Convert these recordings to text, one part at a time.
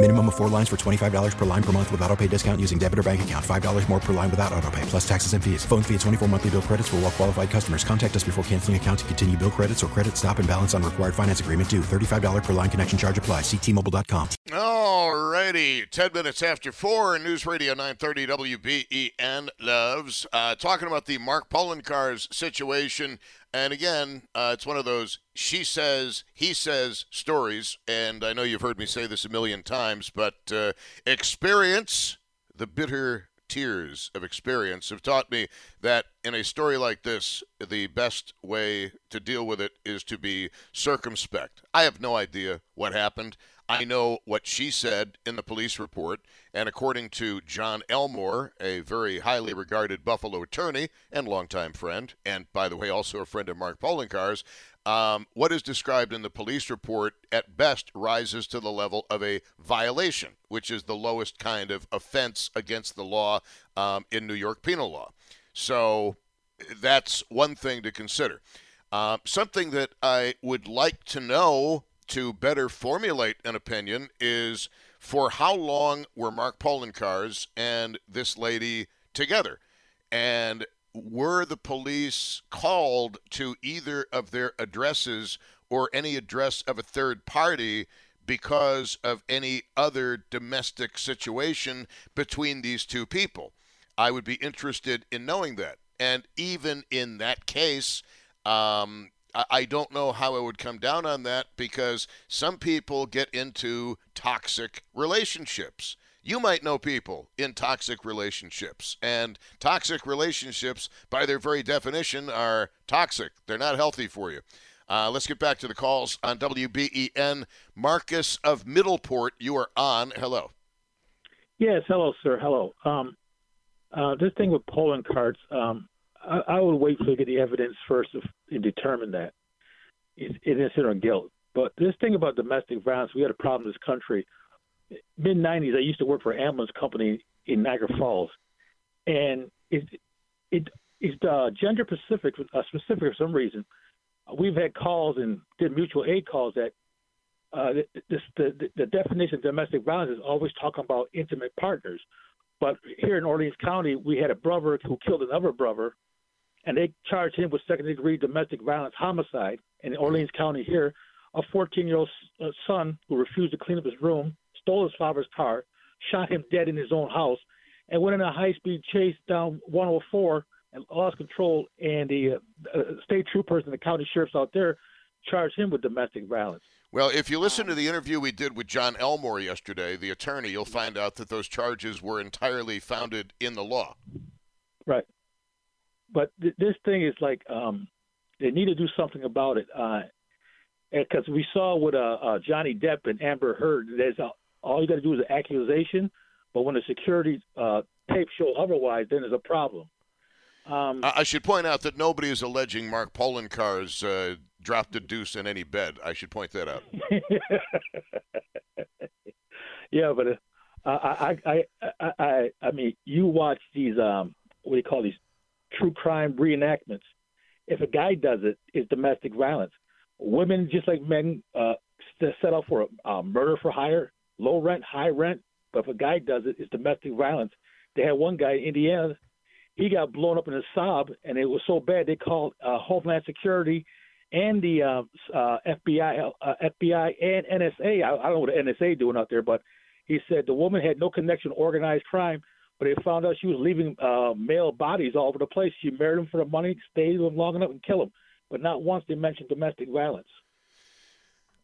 Minimum of four lines for $25 per line per month with auto pay discount using debit or bank account. $5 more per line without auto pay, plus taxes and fees. Phone fee at 24 monthly bill credits for all well qualified customers. Contact us before canceling account to continue bill credits or credit stop and balance on required finance agreement due. $35 per line connection charge apply. Ctmobile.com. All righty. 10 minutes after 4, News Radio 930 WBEN Loves. Uh, talking about the Mark Poloncarz situation. And again, uh, it's one of those she says, he says stories. And I know you've heard me say this a million times, but uh, experience, the bitter tears of experience, have taught me that in a story like this, the best way to deal with it is to be circumspect. I have no idea what happened. I know what she said in the police report, and according to John Elmore, a very highly regarded Buffalo attorney and longtime friend, and by the way, also a friend of Mark Poloncarz, um, what is described in the police report at best rises to the level of a violation, which is the lowest kind of offense against the law um, in New York penal law. So that's one thing to consider. Uh, something that I would like to know to better formulate an opinion is for how long were Mark Poloncarz and this lady together? And were the police called to either of their addresses or any address of a third party because of any other domestic situation between these two people? I would be interested in knowing that. And even in that case, um, I don't know how I would come down on that because some people get into toxic relationships. You might know people in toxic relationships, and toxic relationships, by their very definition, are toxic. They're not healthy for you. Uh, let's get back to the calls on WBEN. Marcus of Middleport, you are on. Hello. Yes, hello, sir. Hello. Um, uh, this thing with Poloncarz, um, I, I would wait to get the evidence first of, and determine that it's innocent or guilt. But this thing about domestic violence, we had a problem in this country. Mid '90s, I used to work for an ambulance company in Niagara Falls, and it it it's uh, gender specific, uh, specific for some reason. We've had calls and did mutual aid calls that uh, this, the, the definition of domestic violence is always talking about intimate partners. But here in Orleans County, we had a brother who killed another brother and they charged him with second degree domestic violence homicide in Orleans County here. A 14 year old uh, son who refused to clean up his room, stole his father's car, shot him dead in his own house, and went in a high speed chase down 104 and lost control. And the uh, uh, state troopers and the county sheriffs out there charged him with domestic violence. Well, if you listen to the interview we did with John Elmore yesterday, the attorney, you'll find out that those charges were entirely founded in the law. Right but th- this thing is like um, they need to do something about it because uh, we saw with uh, uh, Johnny Depp and Amber Heard. There's a, all you got to do is an accusation, but when the security uh, tape show otherwise, then there's a problem. Um, I should point out that nobody is alleging Mark Poloncarz uh, dropped a deuce in any bed. I should point that out. yeah, but uh, I, I, I, I, I mean, you watch these um, what do you call these true crime reenactments. If a guy does it, it's domestic violence. Women, just like men, uh, set up for a, murder for hire, low rent, high rent. But if a guy does it, it's domestic violence. They had one guy in Indiana, he got blown up in a sob, and it was so bad they called uh, Homeland Security and the uh, uh, FBI, uh, FBI and NSA. I, I don't know what the NSA doing out there, but he said the woman had no connection to organized crime, but they found out she was leaving uh, male bodies all over the place. She married him for the money, stayed with him long enough, and kill him. But not once they mentioned domestic violence.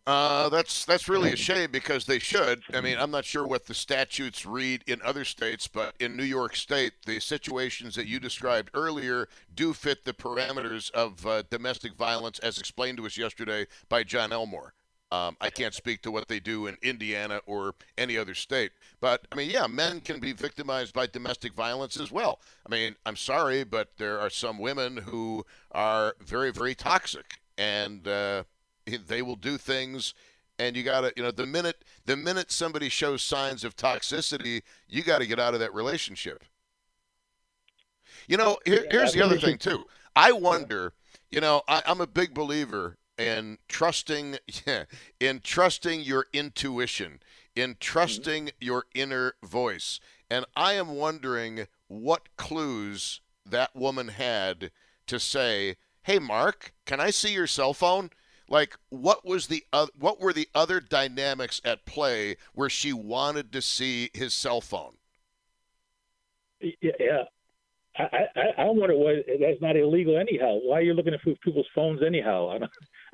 Uh, that's that's really a shame because they should. I mean, I'm not sure what the statutes read in other states, but in New York State, the situations that you described earlier do fit the parameters of uh, domestic violence, as explained to us yesterday by John Elmore. Um, I can't speak to what they do in Indiana or any other state, but I mean, yeah, men can be victimized by domestic violence as well. I mean, I'm sorry, but there are some women who are very, very toxic, and uh, they will do things and you got to you know the minute the minute somebody shows signs of toxicity you got to get out of that relationship. You know here, here's the other thing too. I wonder you know I, i'm a big believer in trusting yeah, in trusting your intuition in trusting your inner voice and i am wondering what clues that woman had to say hey mark can i see your cell phone like what was the uh, what were the other dynamics at play where she wanted to see his cell phone? Yeah, I, I, I wonder why that's not illegal anyhow. Why are you looking at people's phones anyhow?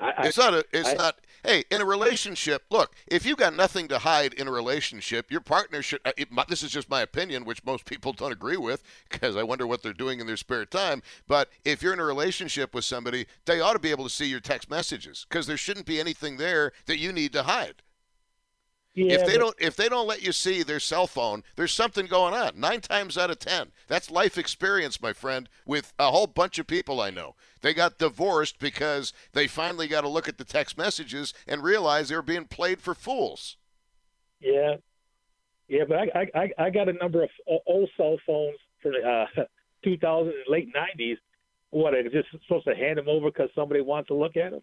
I, it's not. A, it's not. Hey, in a relationship, look. If you've got nothing to hide in a relationship, your partner should. Uh, it, this is just my opinion, which most people don't agree with, because I wonder what they're doing in their spare time. But if you're in a relationship with somebody, they ought to be able to see your text messages, because there shouldn't be anything there that you need to hide. Yeah, if they but, don't if they don't let you see their cell phone, there's something going on. Nine times out of ten. That's life experience, my friend, with a whole bunch of people I know. They got divorced because they finally got to look at the text messages and realize they were being played for fools. Yeah. Yeah, but I I I got a number of old cell phones for the uh 2000 late 90s what? Are just supposed to hand them over because somebody wants to look at them?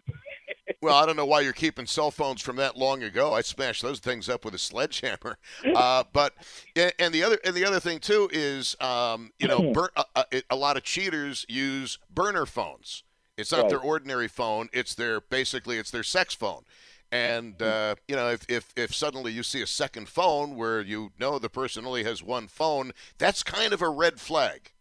Well, I don't know why you're keeping cell phones from that long ago. I smashed those things up with a sledgehammer. Uh, but and the other and the other thing too is, um, you know, bur- a, uh, uh, a, lot of cheaters use burner phones. It's not right. their ordinary phone. It's their basically it's their sex phone. And uh, you know, if, if if suddenly you see a second phone where you know the person only has one phone, that's kind of a red flag.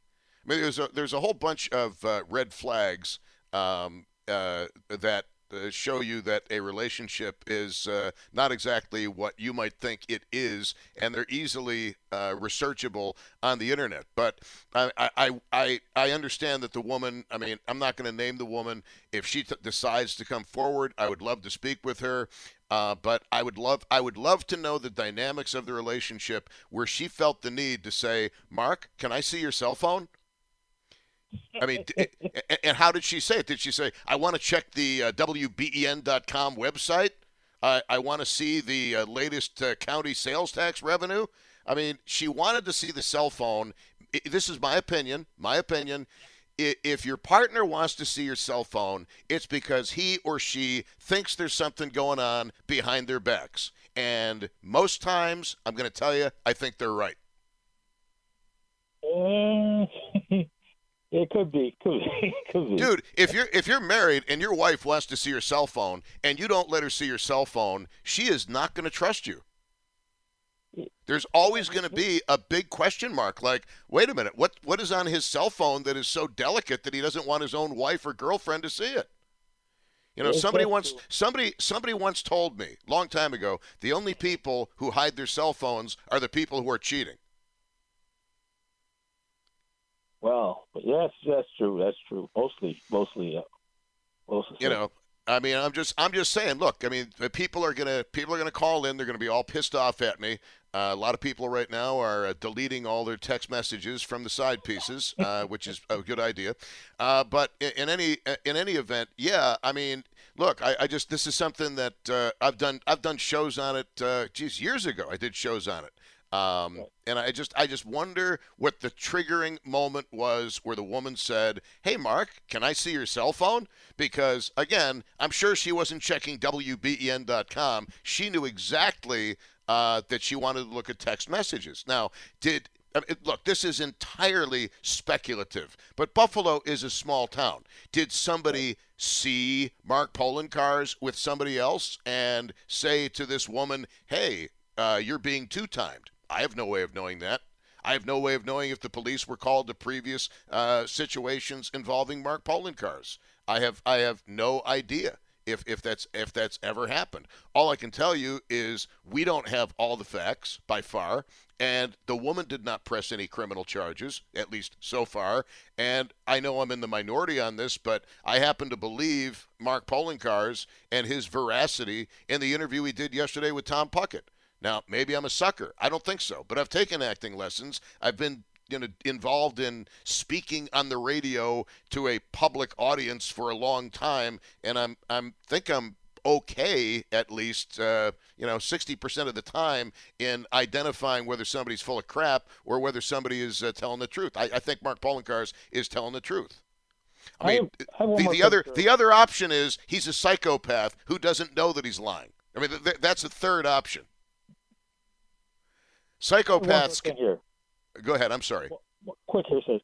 I mean, there's a there's a whole bunch of uh, red flags um, uh, that show you that a relationship is uh, not exactly what you might think it is, and they're easily uh, researchable on the internet. But I, I, I, I understand that the woman. I mean, I'm not going to name the woman. If she t- decides to come forward, I would love to speak with her. Uh, but I would love I would love to know the dynamics of the relationship where she felt the need to say, "Mark, can I see your cell phone?" I mean, and how did she say it? Did she say, I want to check the uh, WBEN.com website? Uh, I want to see the uh, latest uh, county sales tax revenue? I mean, she wanted to see the cell phone. This is my opinion. My opinion. If your partner wants to see your cell phone, it's because he or she thinks there's something going on behind their backs. And most times, I'm going to tell you, I think they're right. It could be. Could be. could be. Dude, if you're if you're married and your wife wants to see your cell phone and you don't let her see your cell phone, she is not going to trust you. There's always going to be a big question mark. Like, wait a minute, what what is on his cell phone that is so delicate that he doesn't want his own wife or girlfriend to see it? You know, somebody once somebody somebody once told me long time ago, the only people who hide their cell phones are the people who are cheating. Well, yes, that's true. That's true. Mostly, mostly, uh, mostly. You know, I mean, I'm just, I'm just saying. Look, I mean, people are gonna, people are gonna call in. They're gonna be all pissed off at me. Uh, a lot of people right now are uh, deleting all their text messages from the side pieces, uh, which is a good idea. Uh, but in, in, any, in any event, yeah, I mean, look, I, I just, this is something that uh, I've done, I've done shows on it. Uh, geez, years ago, I did shows on it. Um, and I just I just wonder what the triggering moment was where the woman said, "Hey, Mark, can I see your cell phone?" Because again, I'm sure she wasn't checking WBEN.com. She knew exactly uh, that she wanted to look at text messages. Now, did I mean, look, this is entirely speculative, but Buffalo is a small town. Did somebody see Mark Poloncarz with somebody else and say to this woman, "Hey, uh, you're being two timed"? I have no way of knowing that. I have no way of knowing if the police were called to previous uh, situations involving Mark Poloncarz. I have I have no idea if if that's if that's ever happened. All I can tell you is we don't have all the facts by far, and the woman did not press any criminal charges, at least so far. And I know I'm in the minority on this, but I happen to believe Mark Poloncarz and his veracity in the interview he did yesterday with Tom Puckett. Now, maybe I'm a sucker. I don't think so, but I've taken acting lessons. I've been you know involved in speaking on the radio to a public audience for a long time and i'm i'm think i'm okay at least uh, you know 60% of the time in identifying whether somebody's full of crap or whether somebody is uh, telling the truth. I, I, think mark Poloncarz is telling the truth. I mean I have, I have the, the other the other option is he's a psychopath who doesn't know that he's lying. I mean th- that's the third option psychopaths can, Go ahead. I'm sorry. Quick here says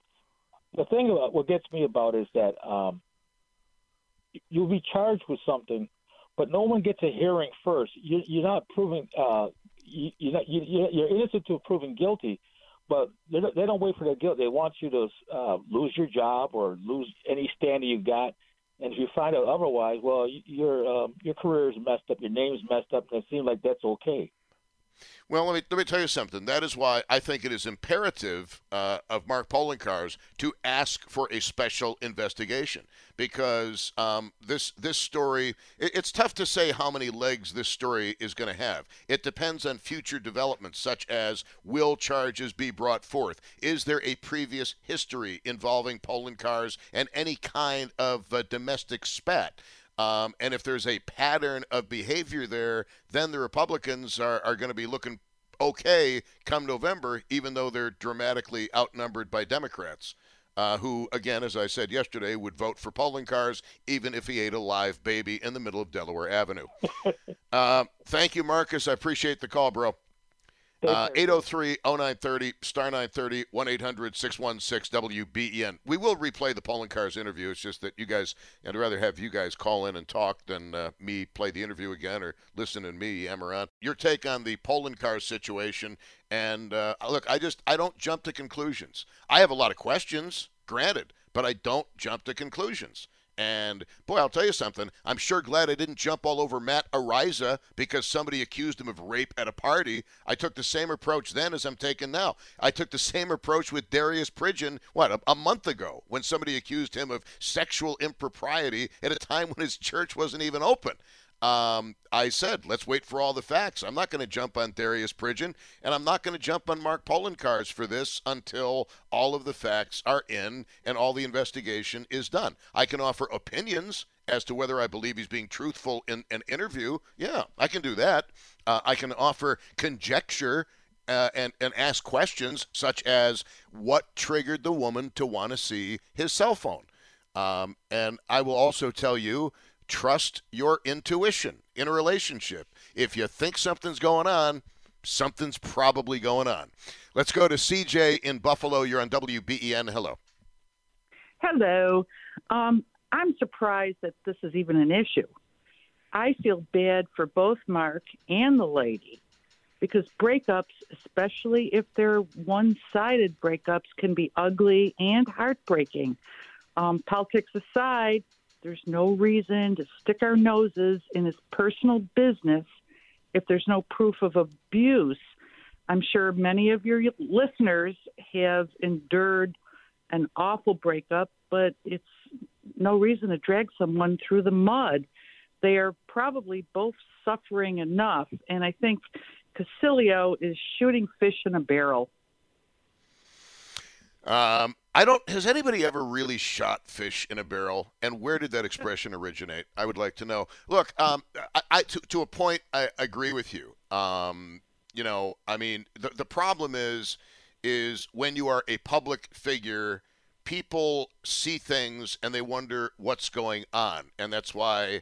the thing about what gets me about is that um, you'll be charged with something, but no one gets a hearing first. You, you're not proving uh, you, you're, not, you, you're innocent to proving guilty, but they don't, they don't wait for their guilt. They want you to uh, lose your job or lose any standing you got. And if you find out otherwise, well, your um, your career is messed up, your name's messed up, and it seems like that's okay. Well, let me let me tell you something. That is why I think it is imperative uh, of Mark Poloncarz to ask for a special investigation because um, this this story. It, it's tough to say how many legs this story is going to have. It depends on future developments, such as will charges be brought forth? Is there a previous history involving Poloncarz and any kind of uh, domestic spat? Um, and if there's a pattern of behavior there, then the Republicans are, are going to be looking okay come November, even though they're dramatically outnumbered by Democrats. Uh, who, again, as I said yesterday, would vote for Poloncarz even if he ate a live baby in the middle of Delaware Avenue. uh, thank you, Marcus. I appreciate the call, bro. Uh, 803 0930 star 930 1 800 616 WBEN. We will replay the Poloncarz interview. It's just that you guys, I'd rather have you guys call in and talk than uh, me play the interview again or listen to me yammer on. Your take on the Poloncarz situation. And uh, look, I just, I don't jump to conclusions. I have a lot of questions, granted, but I don't jump to conclusions. And boy, I'll tell you something. I'm sure glad I didn't jump all over Matt Araiza because somebody accused him of rape at a party. I took the same approach then as I'm taking now. I took the same approach with Darius Pridgen, what, a, a month ago when somebody accused him of sexual impropriety at a time when his church wasn't even open. Um, I said, let's wait for all the facts. I'm not going to jump on Darius Pridgen, and I'm not going to jump on Mark Poloncarz for this until all of the facts are in and all the investigation is done. I can offer opinions as to whether I believe he's being truthful in an interview. Yeah, I can do that. Uh, I can offer conjecture uh, and, and ask questions such as what triggered the woman to want to see his cell phone. Um, and I will also tell you trust your intuition in a relationship. If you think something's going on, something's probably going on. Let's go to CJ in Buffalo. You're on WBEN. Hello. Hello. Um, I'm surprised that this is even an issue. I feel bad for both Mark and the lady because breakups, especially if they're one sided breakups, can be ugly and heartbreaking. Um, politics aside, there's no reason to stick our noses in his personal business if there's no proof of abuse. I'm sure many of your listeners have endured an awful breakup, but it's no reason to drag someone through the mud. They are probably both suffering enough, and I think Casilio is shooting fish in a barrel. Um, I don't. Has anybody ever really shot fish in a barrel? And where did that expression originate? I would like to know. Look, um, I, I to, to a point, I agree with you. Um, you know, I mean, the the problem is, is when you are a public figure, people see things and they wonder what's going on, and that's why,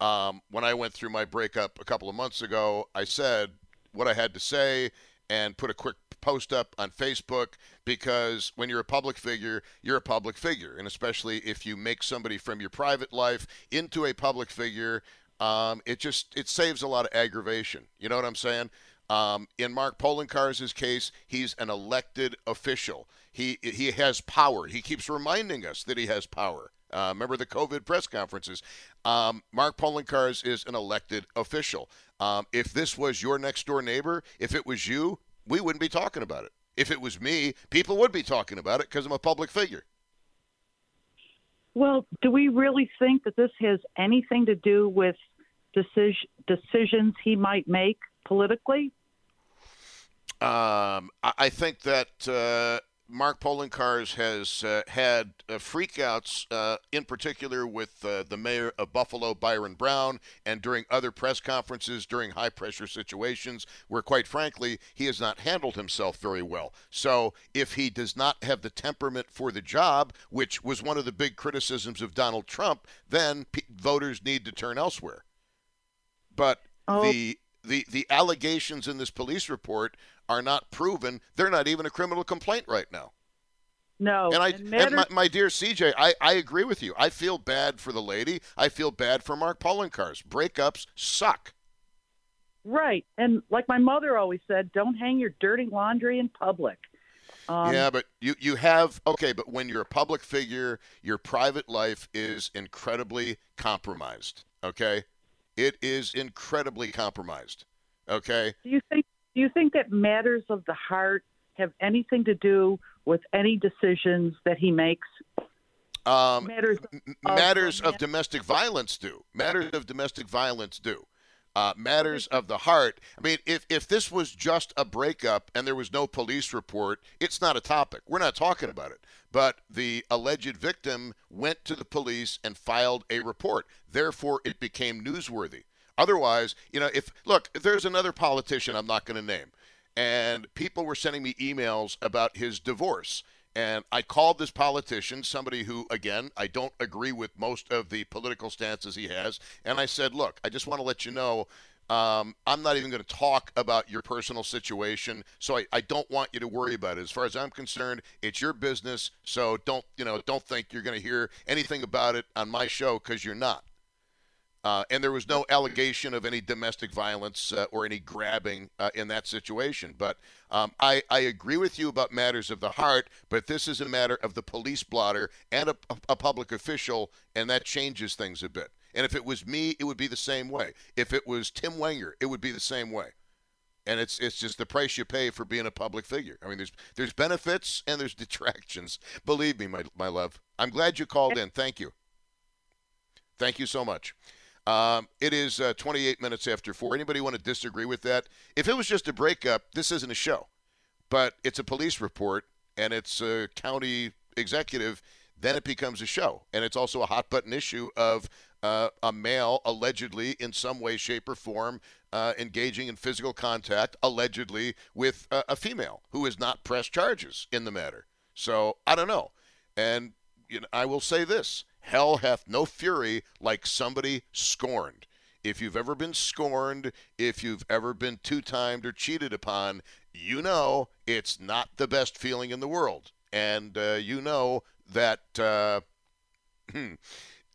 um, when I went through my breakup a couple of months ago, I said what I had to say and put a quick post up on Facebook because when you're a public figure, you're a public figure. And especially if you make somebody from your private life into a public figure, um, it just it saves a lot of aggravation. You know what I'm saying? Um, in Mark Poloncarz' case, he's an elected official. He he has power. He keeps reminding us that he has power. Uh, remember the COVID press conferences. Um, Mark Poloncarz is an elected official. Um, if this was your next door neighbor, if it was you, we wouldn't be talking about it. If it was me, people would be talking about it because I'm a public figure. Well, do we really think that this has anything to do with decision, decisions he might make politically? Um, I think that uh, Mark Poloncarz has uh, had uh, freakouts, uh, in particular with uh, the mayor of Buffalo, Byron Brown, and during other press conferences during high pressure situations where, quite frankly, he has not handled himself very well. So, if he does not have the temperament for the job, which was one of the big criticisms of Donald Trump, then p- voters need to turn elsewhere. But oh. the the the allegations in this police report are not proven. They're not even a criminal complaint right now. No. And I and my, my, dear CJ, I, I agree with you. I feel bad for the lady. I feel bad for Mark Poloncarz. Breakups suck. Right. And like my mother always said, don't hang your dirty laundry in public. Um, yeah, but you, you have okay, but when you're a public figure, your private life is incredibly compromised. Okay? It is incredibly compromised. Okay? Do you think do you think that matters of the heart have anything to do with any decisions that he makes? Um, matters of, matters of domestic violence do. Matters of domestic violence do. Uh, matters of the heart. I mean, if, if this was just a breakup and there was no police report, it's not a topic. We're not talking about it. But the alleged victim went to the police and filed a report. Therefore, it became newsworthy. Otherwise, you know, if look, if there's another politician I'm not going to name, and people were sending me emails about his divorce. And I called this politician, somebody who, again, I don't agree with most of the political stances he has. And I said, Look, I just want to let you know um, I'm not even going to talk about your personal situation, so I, I don't want you to worry about it. As far as I'm concerned, it's your business, so don't you know don't think you're going to hear anything about it on my show because you're not. Uh, and there was no allegation of any domestic violence uh, or any grabbing uh, in that situation. But um, I, I, agree with you about matters of the heart, but this is a matter of the police blotter and a, a, public official, and that changes things a bit. And if it was me, it would be the same way. If it was Tim Wenger, it would be the same way. And it's it's just the price you pay for being a public figure. I mean, there's there's benefits and there's detractions. Believe me, my my love. I'm glad you called in. Thank you. Thank you so much. Um, it is uh, 28 minutes after four. Anybody want to disagree with that? If it was just a breakup, this isn't a show, but it's a police report and it's a county executive. Then it becomes a show, and it's also a hot button issue of uh, a male allegedly, in some way, shape, or form, uh, engaging in physical contact, allegedly with a female who has not pressed charges in the matter. So I don't know, and you know, I will say this Hell hath no fury like somebody scorned. If you've ever been scorned, if you've ever been two timed or cheated upon, you know it's not the best feeling in the world. And uh, you know that uh,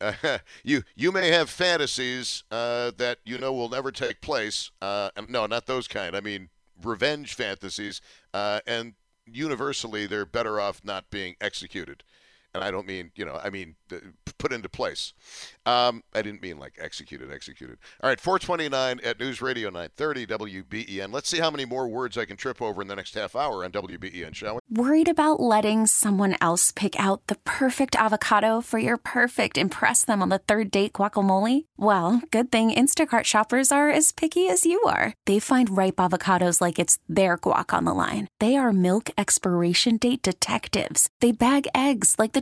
you you may have fantasies uh, that you know will never take place. Uh, no, not those kind. I mean revenge fantasies, uh, and universally they're better off not being executed and I don't mean you know I mean put into place. Um, I didn't mean like executed, executed. All right, 429 at News Radio 930 WBEN. Let's see how many more words I can trip over in the next half hour on WBEN, shall we? Worried about letting someone else pick out the perfect avocado for your perfect impress them on the third date guacamole? Well, good thing Instacart shoppers are as picky as you are. They find ripe avocados like it's their guac on the line. They are milk expiration date detectives. They bag eggs like the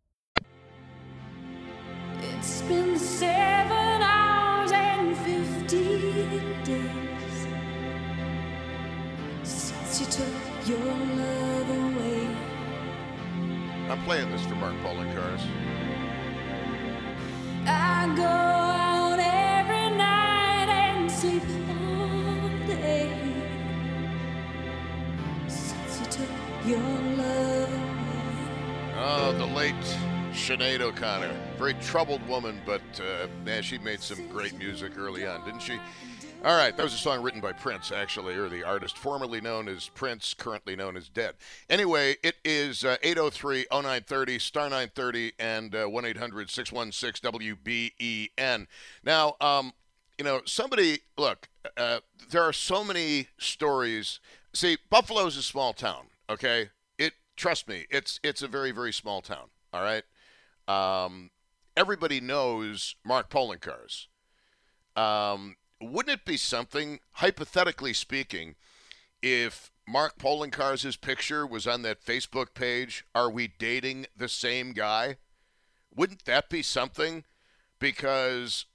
Troubled woman, but uh, man, she made some great music early on, didn't she? All right, that was a song written by Prince, actually, or the artist formerly known as Prince, currently known as Dead. Anyway, it is uh, 803 0930, star 930, and uh, 1 800 616 WBEN. Now, um, you know, somebody, look, uh, there are so many stories. See, Buffalo's a small town, okay? It, trust me, it's it's a very, very small town, all right? Um, everybody knows Mark Poloncarz. Um, wouldn't it be something, hypothetically speaking, if Mark Poloncarz's picture was on that Facebook page, Are We Dating the Same Guy? Wouldn't that be something? Because,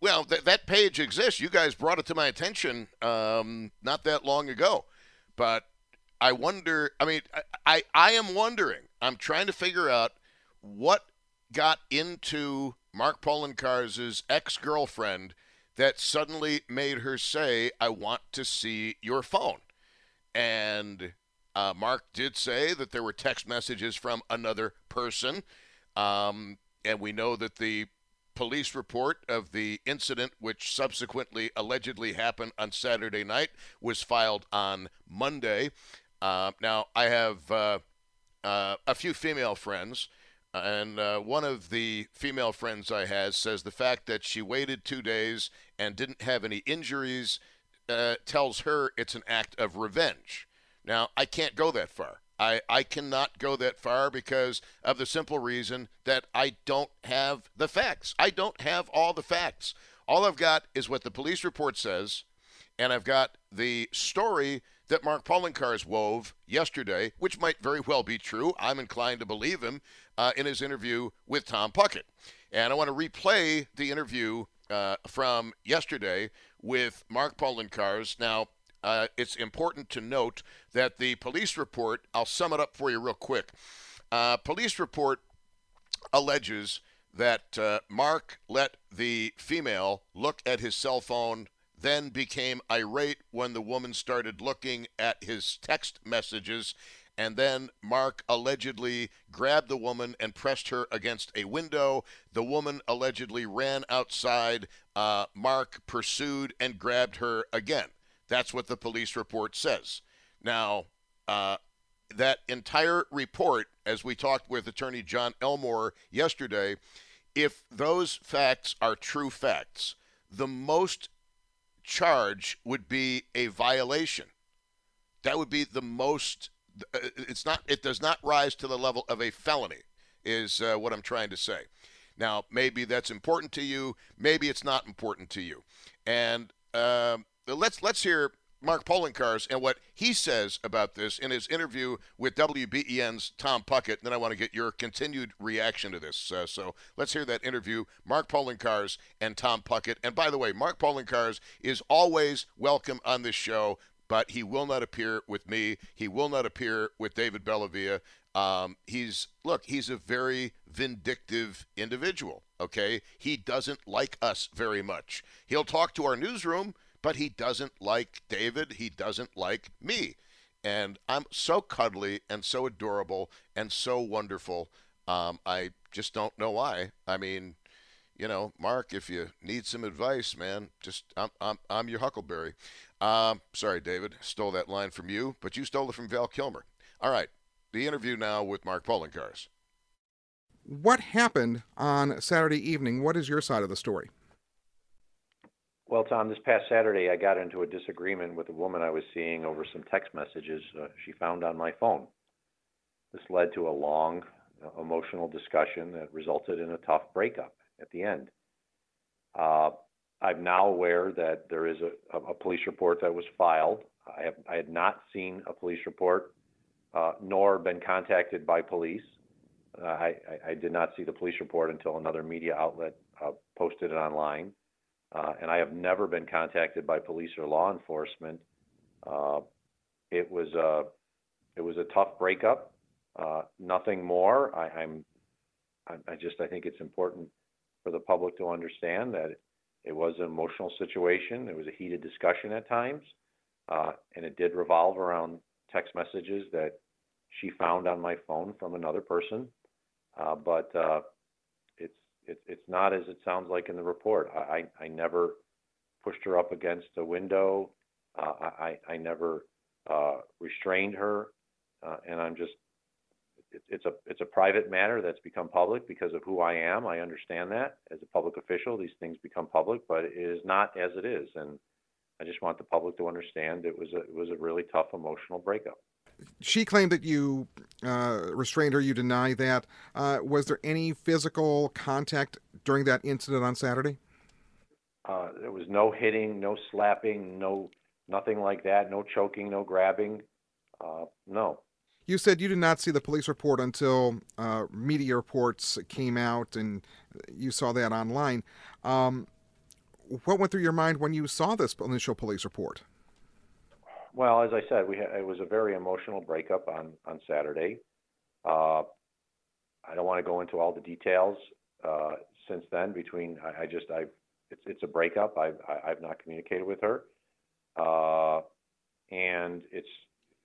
well, th- that page exists. You guys brought it to my attention um, not that long ago. But I wonder, I mean, I, I, I am wondering, I'm trying to figure out what got into Mark Poloncarz's ex girlfriend that suddenly made her say, I want to see your phone. And uh, Mark did say that there were text messages from another person. Um, and we know that the police report of the incident, which subsequently allegedly happened on Saturday night, was filed on Monday. Uh, now, I have uh, uh, a few female friends. And uh, one of the female friends I has says the fact that she waited two days and didn't have any injuries uh, tells her it's an act of revenge. Now, I can't go that far. I, I cannot go that far because of the simple reason that I don't have the facts. I don't have all the facts. All I've got is what the police report says, and I've got the story that Mark Poloncarz wove yesterday, which might very well be true. I'm inclined to believe him uh, in his interview with Tom Puckett. And I want to replay the interview uh, from yesterday with Mark Poloncarz. Now, uh, it's important to note that the police report, I'll sum it up for you real quick. Uh, police report alleges that uh, Mark let the female look at his cell phone then became irate when the woman started looking at his text messages. And then Mark allegedly grabbed the woman and pressed her against a window. The woman allegedly ran outside. Uh, Mark pursued and grabbed her again. That's what the police report says. Now, uh, that entire report, as we talked with attorney John Elmore yesterday, if those facts are true facts, the most charge would be a violation. That would be the most. Uh, It's not. It does not rise to the level of a felony. Is uh, what I'm trying to say. Now, maybe that's important to you. Maybe it's not important to you. And um, let's let's hear Mark Poloncarz and what he says about this in his interview with WBEN's Tom Puckett. Then I want to get your continued reaction to this. Uh, so let's hear that interview, Mark Poloncarz and Tom Puckett. And by the way, Mark Poloncarz is always welcome on this show, but he will not appear with me. He will not appear with David Bellavia. Um, he's look, he's a very vindictive individual. Okay, he doesn't like us very much. He'll talk to our newsroom but he doesn't like David. He doesn't like me. And I'm so cuddly and so adorable and so wonderful. Um, I just don't know why. I mean, you know, Mark, if you need some advice, man, just I'm I'm, I'm your Huckleberry. Uh, sorry, David, stole that line from you, but you stole it from Val Kilmer. All right, the interview now with Mark Poloncarz. What happened on Saturday evening? What is your side of the story? Well, Tom, this past Saturday, I got into a disagreement with a woman I was seeing over some text messages uh, she found on my phone. This led to a long, uh, emotional discussion that resulted in a tough breakup at the end. Uh, I'm now aware that there is a, a, police report that was filed. I, have, I had not seen a police report, uh, nor been contacted by police. Uh, I, I, did not see the police report until another media outlet uh, posted it online. Uh, and I have never been contacted by police or law enforcement. Uh, it was a it was a tough breakup. Uh, nothing more. I, I'm I, I just I think it's important for the public to understand that it was an emotional situation. It was a heated discussion at times, uh, and it did revolve around text messages that she found on my phone from another person. Uh, but uh, it, it's not as it sounds like in the report. I, I, I never pushed her up against a window. Uh, I, I never uh, restrained her, uh, and I'm just. It, it's a it's a private matter that's become public because of who I am. I understand that as a public official, these things become public, but it is not as it is, and I just want the public to understand it was a it was a really tough emotional breakup she claimed that you uh, restrained her. You deny that. Uh, was there any physical contact during that incident on Saturday? Uh, there was no hitting, no slapping, no nothing like that. No choking, no grabbing. Uh, no. You said you did not see the police report until uh, media reports came out, and you saw that online. Um, what went through your mind when you saw this initial police report? Well, as I said, we it was a very emotional breakup on on Saturday. Uh, I don't want to go into all the details uh, since then. Between I, I just I it's it's a breakup. I've I've not communicated with her, uh, and it's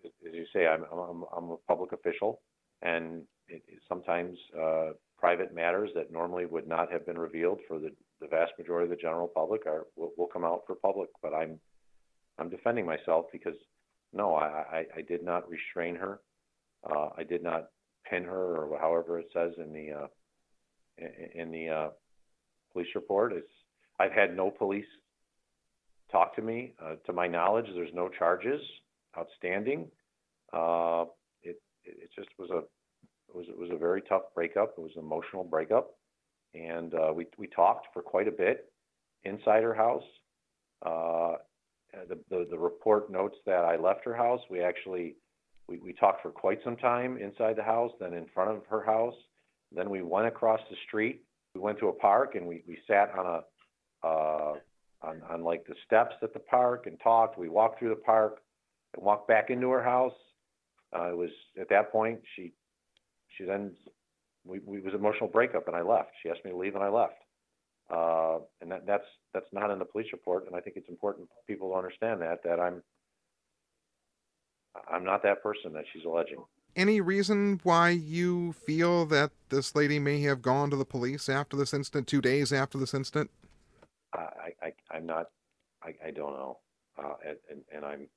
as you say I'm I'm, I'm a public official, and it, it sometimes uh, private matters that normally would not have been revealed for the the vast majority of the general public are will, will come out for public. But I'm I'm defending myself because no, I, I, I did not restrain her. Uh, I did not pin her, or however it says in the uh, in, the uh, police report. It's I've had no police talk to me. Uh, to my knowledge, there's no charges outstanding. Uh, it it just was a it was it was a very tough breakup. It was an emotional breakup, and uh, we we talked for quite a bit inside her house. Uh, the, the, the report notes that I left her house. We actually we, we talked for quite some time inside the house, then in front of her house. Then we went across the street. We went to a park and we, we sat on a uh, on, on like the steps at the park and talked. We walked through the park and walked back into her house. Uh, it was at that point she she then we, we was emotional breakup and I left. She asked me to leave and I left. Uh, and that, that's that's not in the police report, and I think it's important for people to understand that that I'm I'm not that person that she's alleging. Any reason why you feel that this lady may have gone to the police after this incident, two days after this incident? I, I I'm not. I, I don't know, uh, and, and I'm.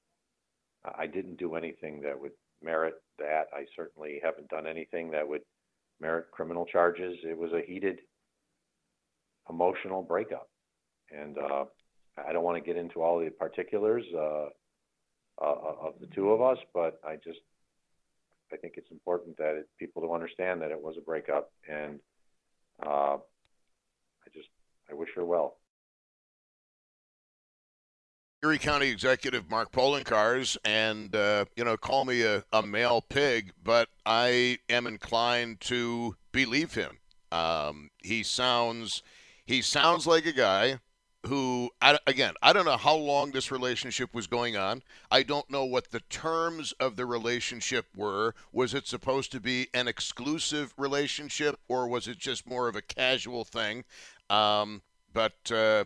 I didn't do anything that would merit that. I certainly haven't done anything that would merit criminal charges. It was a heated emotional breakup. And uh, I don't want to get into all the particulars uh, uh, of the two of us, but I just I think it's important that it, people to understand that it was a breakup, and uh, I just I wish her well. Erie County Executive Mark Poloncarz, and uh, you know, call me a, a male pig, but I am inclined to believe him. Um, he sounds he sounds like a guy who, again, I don't know how long this relationship was going on. I don't know what the terms of the relationship were. Was it supposed to be an exclusive relationship, or was it just more of a casual thing? Um, but, uh,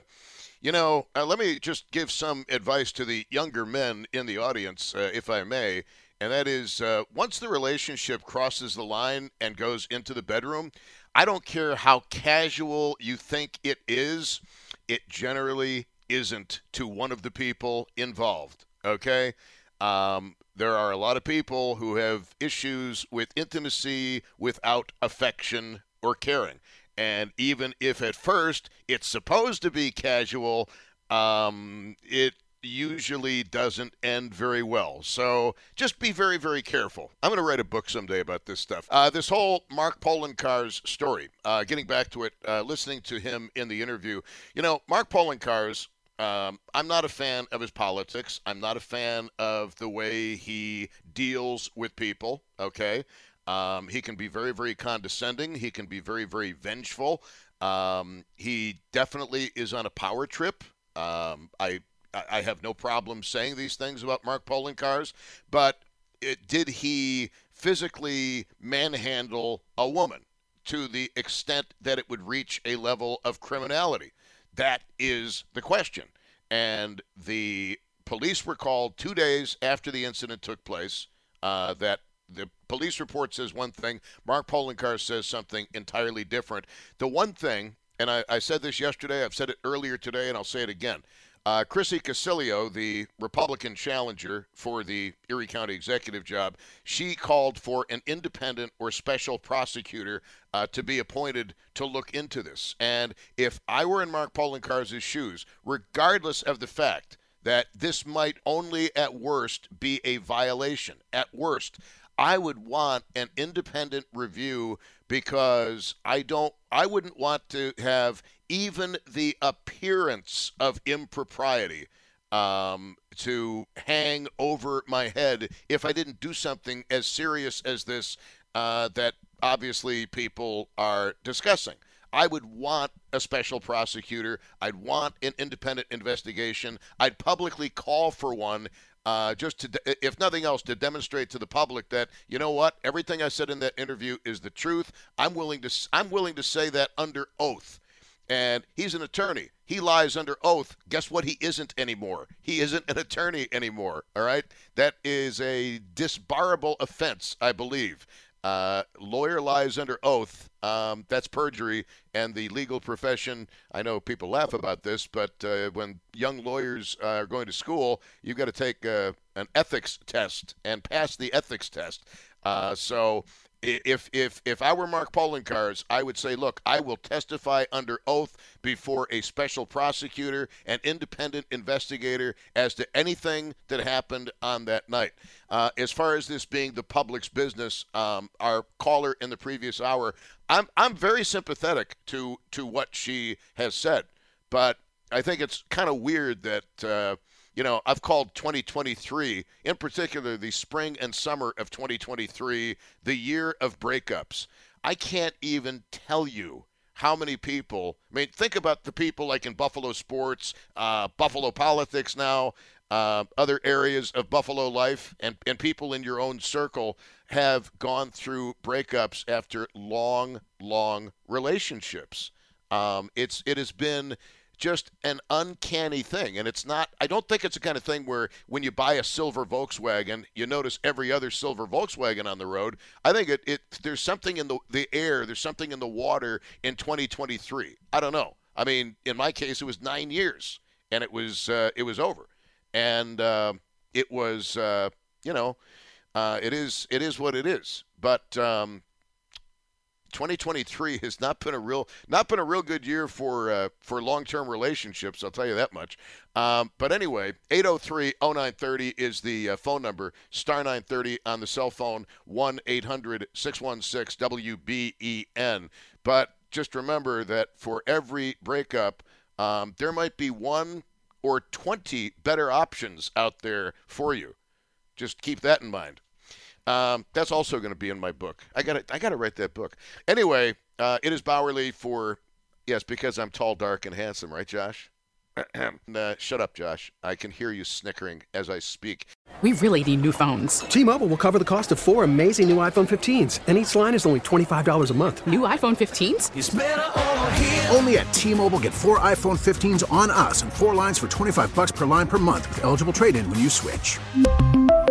you know, uh, let me just give some advice to the younger men in the audience, uh, if I may. And that is uh, once the relationship crosses the line and goes into the bedroom, I don't care how casual you think it is, it generally isn't to one of the people involved. Okay? Um, there are a lot of people who have issues with intimacy without affection or caring. And even if at first it's supposed to be casual, um, it usually doesn't end very well. So just be very, very careful. I'm going to write a book someday about this stuff. Uh, this whole Mark Poloncarz story, uh, getting back to it, uh, listening to him in the interview, you know, Mark Poloncarz um, I'm not a fan of his politics. I'm not a fan of the way he deals with people. Okay. Um, he can be very, very condescending. He can be very, very vengeful. Um, he definitely is on a power trip. Um, I I have no problem saying these things about Mark Poloncarz, but it, did he physically manhandle a woman to the extent that it would reach a level of criminality? That is the question. And the police were called two days after the incident took place. Uh, that the police report says one thing, Mark Poloncarz says something entirely different. The one thing, and I, I, said this yesterday, I've said it earlier today, and I'll say it again. Uh, Chrissy Casilio, the Republican challenger for the Erie County executive job, she called for an independent or special prosecutor uh, to be appointed to look into this. And if I were in Mark Poloncarz's shoes, regardless of the fact that this might only at worst be a violation, at worst, I would want an independent review because I don't I wouldn't want to have even the appearance of impropriety um, to hang over my head if I didn't do something as serious as this uh, that obviously people are discussing. I would want a special prosecutor. I'd want an independent investigation. I'd publicly call for one uh, just to, if nothing else, to demonstrate to the public that you know what, everything I said in that interview is the truth. I'm willing to, I'm willing to say that under oath. And he's an attorney. He lies under oath. Guess what? He isn't anymore. He isn't an attorney anymore. All right. That is a disbarable offense, I believe. Uh, lawyer lies under oath. Um, that's perjury, and the legal profession. I know people laugh about this, but uh, when young lawyers are going to school, you've got to take uh, an ethics test and pass the ethics test. Uh, so if if if I were Mark Poloncarz, I would say, look, I will testify under oath before a special prosecutor and independent investigator as to anything that happened on that night. Uh, as far as this being the public's business, um, our caller in the previous hour, I'm I'm very sympathetic to to what she has said, but I think it's kind of weird that. Uh, you know, I've called 2023, in particular the spring and summer of 2023, the year of breakups. I can't even tell you how many people. I mean, think about the people like in Buffalo sports, uh, Buffalo politics now, uh, other areas of Buffalo life, and, and people in your own circle have gone through breakups after long, long relationships. Um, it's it has been just an uncanny thing. And it's not, I don't think it's the kind of thing where when you buy a silver Volkswagen, you notice every other silver Volkswagen on the road. I think it, it there's something in the, the air, there's something in the water in 2023. I don't know. I mean, in my case, it was nine years and it was, uh, it was over. And uh, it was, uh, you know, uh, it is, it is what it is. But, um, 2023 has not been a real not been a real good year for uh, for long-term relationships. I'll tell you that much. Um, but anyway, 803-0930 is the uh, phone number. Star 930 on the cell phone. 1-800-616-WBEN. But just remember that for every breakup, um, there might be one or 20 better options out there for you. Just keep that in mind. Um, that's also going to be in my book. I got I got to write that book. Anyway, uh, it is Bowerly for yes because I'm tall, dark, and handsome, right, Josh? uh, shut up, Josh. I can hear you snickering as I speak. We really need new phones. T-Mobile will cover the cost of four amazing new iPhone 15s, and each line is only $25 a month. New iPhone 15s? Only at T-Mobile get four iPhone 15s on us and four lines for 25 bucks per line per month with eligible trade-in when you switch.